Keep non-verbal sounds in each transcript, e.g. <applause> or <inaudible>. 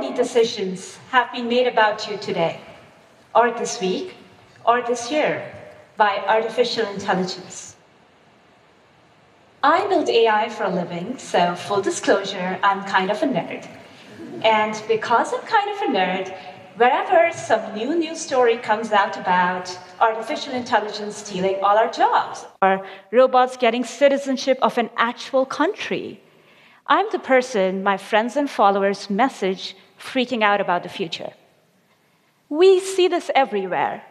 many decisions have been made about you today, or this week, or this year by artificial intelligence? I build AI for a living, so full disclosure, I'm kind of a nerd. And because I'm kind of a nerd, wherever some new news story comes out about artificial intelligence stealing all our jobs, or robots getting citizenship of an actual country, I'm the person my friends and followers message freaking out about the future. We see this everywhere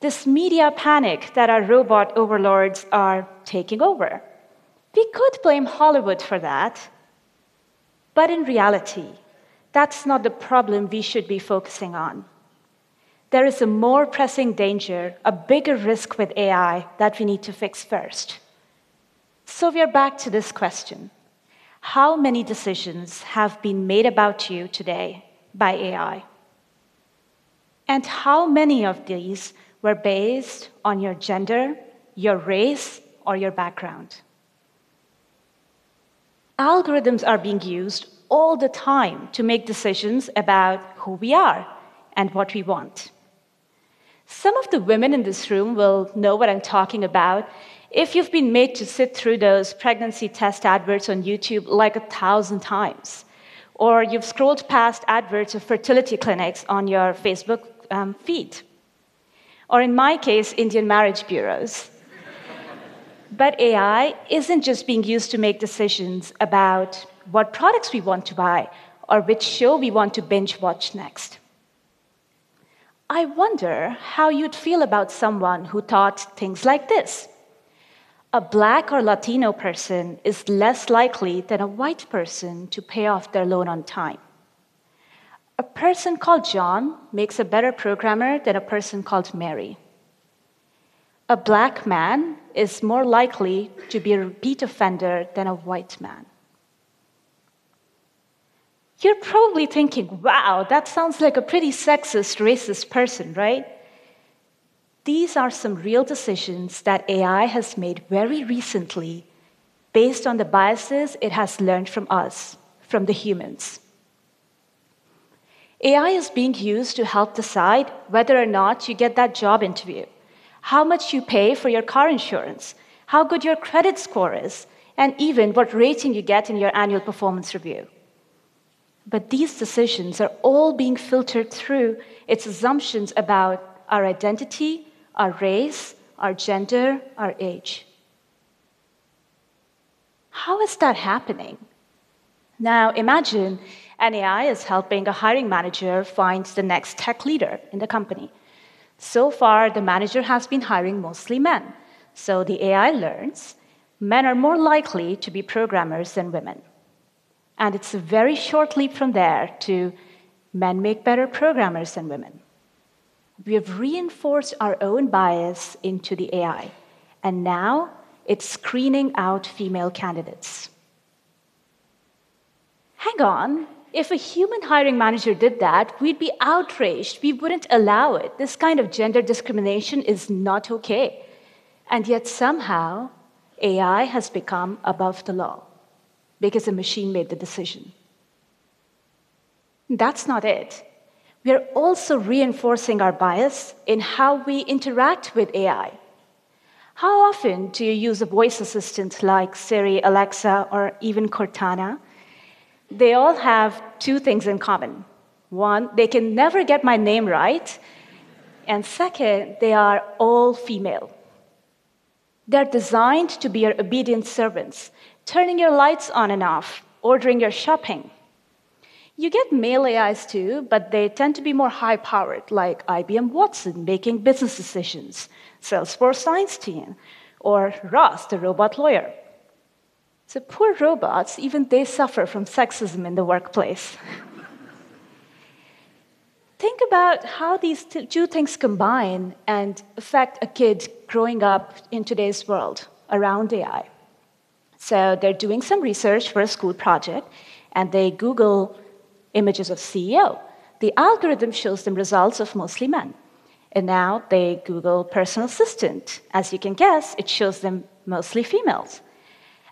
this media panic that our robot overlords are taking over. We could blame Hollywood for that, but in reality, that's not the problem we should be focusing on. There is a more pressing danger, a bigger risk with AI that we need to fix first. So we are back to this question How many decisions have been made about you today by AI? And how many of these were based on your gender, your race, or your background? Algorithms are being used all the time to make decisions about who we are and what we want. Some of the women in this room will know what I'm talking about if you've been made to sit through those pregnancy test adverts on YouTube like a thousand times, or you've scrolled past adverts of fertility clinics on your Facebook um, feed, or in my case, Indian marriage bureaus. but AI isn't just being used to make decisions about what products we want to buy or which show we want to binge watch next. I wonder how you'd feel about someone who thought things like this. A black or Latino person is less likely than a white person to pay off their loan on time. A person called John makes a better programmer than a person called Mary. A black man is more likely to be a repeat offender than a white man. You're probably thinking, wow, that sounds like a pretty sexist, racist person, right? These are some real decisions that AI has made very recently based on the biases it has learned from us, from the humans. AI is being used to help decide whether or not you get that job interview, how much you pay for your car insurance, how good your credit score is, and even what rating you get in your annual performance review. But these decisions are all being filtered through its assumptions about our identity, our race, our gender, our age. How is that happening? Now, imagine an AI is helping a hiring manager find the next tech leader in the company. So far, the manager has been hiring mostly men. So the AI learns men are more likely to be programmers than women. And it's a very short leap from there to men make better programmers than women. We have reinforced our own bias into the AI, and now it's screening out female candidates. Hang on, if a human hiring manager did that, we'd be outraged. We wouldn't allow it. This kind of gender discrimination is not okay. And yet, somehow, AI has become above the law because a machine made the decision. That's not it. We are also reinforcing our bias in how we interact with AI. How often do you use a voice assistant like Siri, Alexa, or even Cortana? They all have two things in common. One, they can never get my name right. And second, they are all female. They're designed to be your obedient servants, turning your lights on and off, ordering your shopping. You get male AIs too, but they tend to be more high powered, like IBM Watson making business decisions, Salesforce Einstein, or Ross, the robot lawyer. So poor robots, even they suffer from sexism in the workplace. <laughs> Think about how these two things combine and affect a kid growing up in today's world around AI. So they're doing some research for a school project, and they Google images of CEO. The algorithm shows them results of mostly men. And now they Google personal assistant. As you can guess, it shows them mostly females.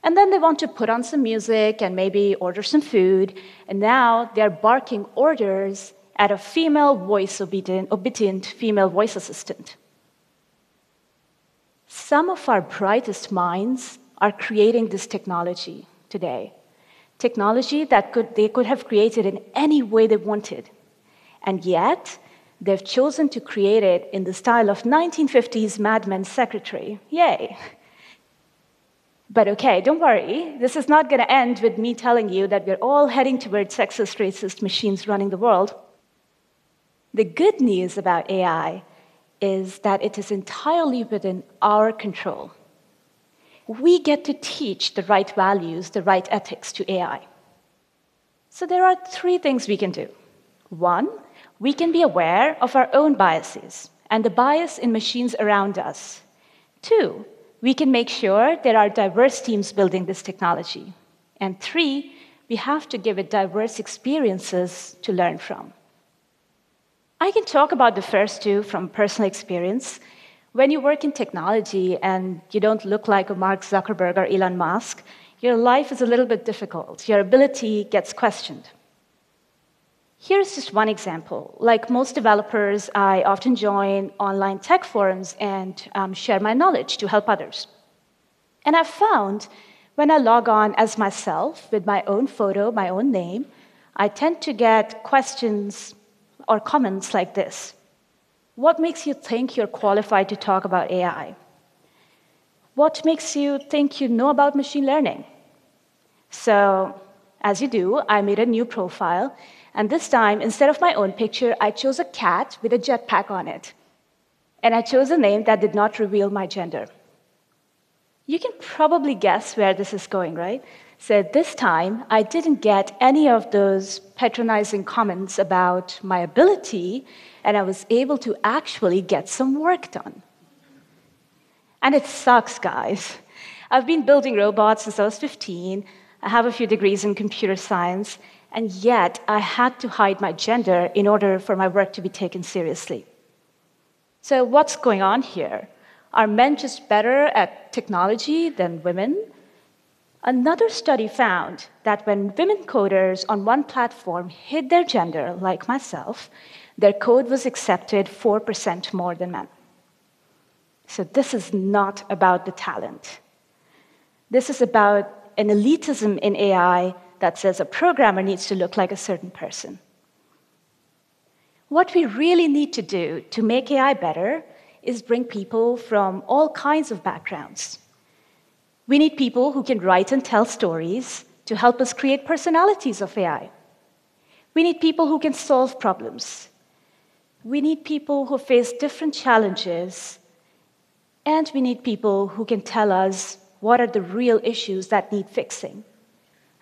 And then they want to put on some music and maybe order some food. And now they're barking orders at a female voice obedient, obedient female voice assistant. Some of our brightest minds are creating this technology today. Technology that could, they could have created in any way they wanted. And yet, they've chosen to create it in the style of 1950s Mad Men secretary. Yay! But okay, don't worry. This is not going to end with me telling you that we're all heading towards sexist, racist machines running the world. The good news about AI is that it is entirely within our control. We get to teach the right values, the right ethics to AI. So there are three things we can do. One, we can be aware of our own biases and the bias in machines around us. Two, we can make sure there are diverse teams building this technology. And three, we have to give it diverse experiences to learn from. I can talk about the first two from personal experience. When you work in technology and you don't look like a Mark Zuckerberg or Elon Musk, your life is a little bit difficult. Your ability gets questioned. Here's just one example. Like most developers, I often join online tech forums and um, share my knowledge to help others. And I've found when I log on as myself with my own photo, my own name, I tend to get questions or comments like this What makes you think you're qualified to talk about AI? What makes you think you know about machine learning? So, as you do, I made a new profile and this time, instead of my own picture, I chose a cat with a jetpack on it. And I chose a name that did not reveal my gender. You can probably guess where this is going, right? So this time, I didn't get any of those patronizing comments about my ability, and I was able to actually get some work done. And it sucks, guys. I've been building robots since I was 15. I have a few degrees in computer science, and yet I had to hide my gender in order for my work to be taken seriously. So, what's going on here? Are men just better at technology than women? Another study found that when women coders on one platform hid their gender, like myself, their code was accepted 4% more than men. So, this is not about the talent. This is about an elitism in AI that says a programmer needs to look like a certain person. What we really need to do to make AI better is bring people from all kinds of backgrounds. We need people who can write and tell stories to help us create personalities of AI. We need people who can solve problems. We need people who face different challenges. And we need people who can tell us what are the real issues that need fixing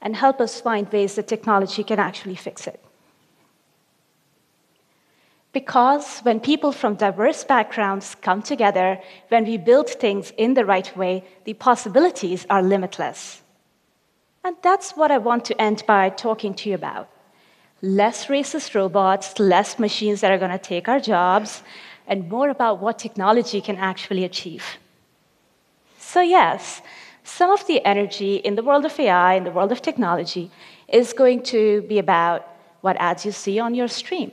and help us find ways that technology can actually fix it. Because when people from diverse backgrounds come together, when we build things in the right way, the possibilities are limitless. And that's what I want to end by talking to you about. Less racist robots, less machines that are going to take our jobs, and more about what technology can actually achieve. So, yes, some of the energy in the world of AI, in the world of technology, is going to be about what ads you see on your stream.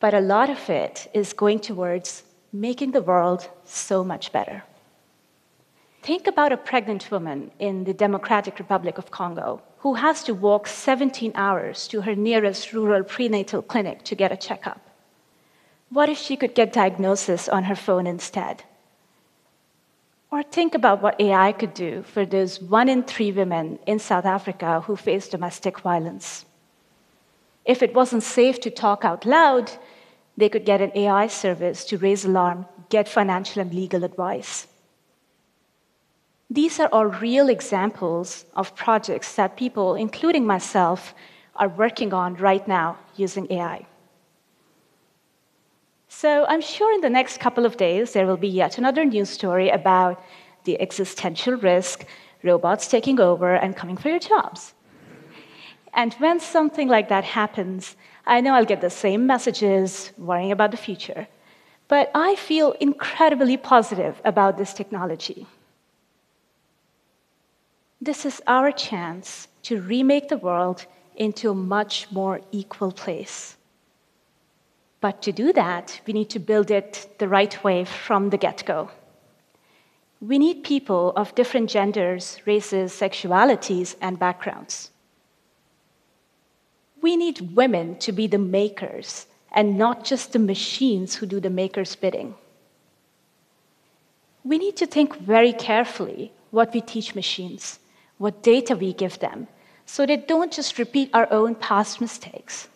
But a lot of it is going towards making the world so much better. Think about a pregnant woman in the Democratic Republic of Congo who has to walk 17 hours to her nearest rural prenatal clinic to get a checkup. What if she could get diagnosis on her phone instead? Or think about what AI could do for those one in three women in South Africa who face domestic violence. If it wasn't safe to talk out loud, they could get an AI service to raise alarm, get financial and legal advice. These are all real examples of projects that people, including myself, are working on right now using AI. So I'm sure in the next couple of days there will be yet another news story about the existential risk, robots taking over and coming for your jobs. And when something like that happens, I know I'll get the same messages worrying about the future. But I feel incredibly positive about this technology. This is our chance to remake the world into a much more equal place. But to do that, we need to build it the right way from the get go. We need people of different genders, races, sexualities, and backgrounds. We need women to be the makers and not just the machines who do the maker's bidding. We need to think very carefully what we teach machines, what data we give them, so they don't just repeat our own past mistakes.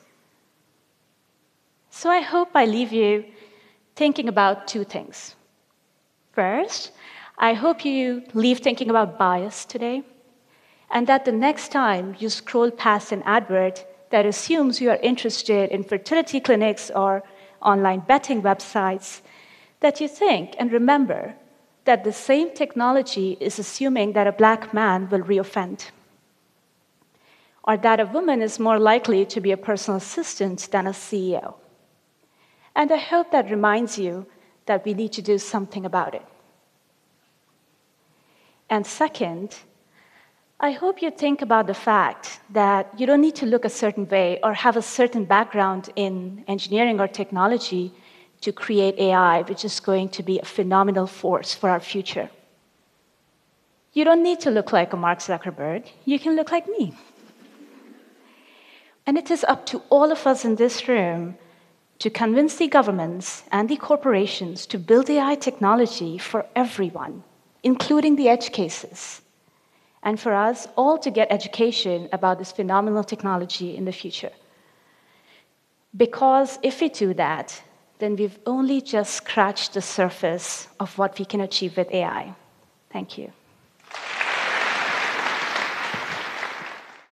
So I hope I leave you thinking about two things. First, I hope you leave thinking about bias today, and that the next time you scroll past an advert that assumes you are interested in fertility clinics or online betting websites, that you think and remember that the same technology is assuming that a black man will reoffend, or that a woman is more likely to be a personal assistant than a CEO. And I hope that reminds you that we need to do something about it. And second, I hope you think about the fact that you don't need to look a certain way or have a certain background in engineering or technology to create AI, which is going to be a phenomenal force for our future. You don't need to look like a Mark Zuckerberg, you can look like me. And it is up to all of us in this room to convince the governments and the corporations to build AI technology for everyone, including the edge cases and for us all to get education about this phenomenal technology in the future. Because if we do that, then we've only just scratched the surface of what we can achieve with AI. Thank you.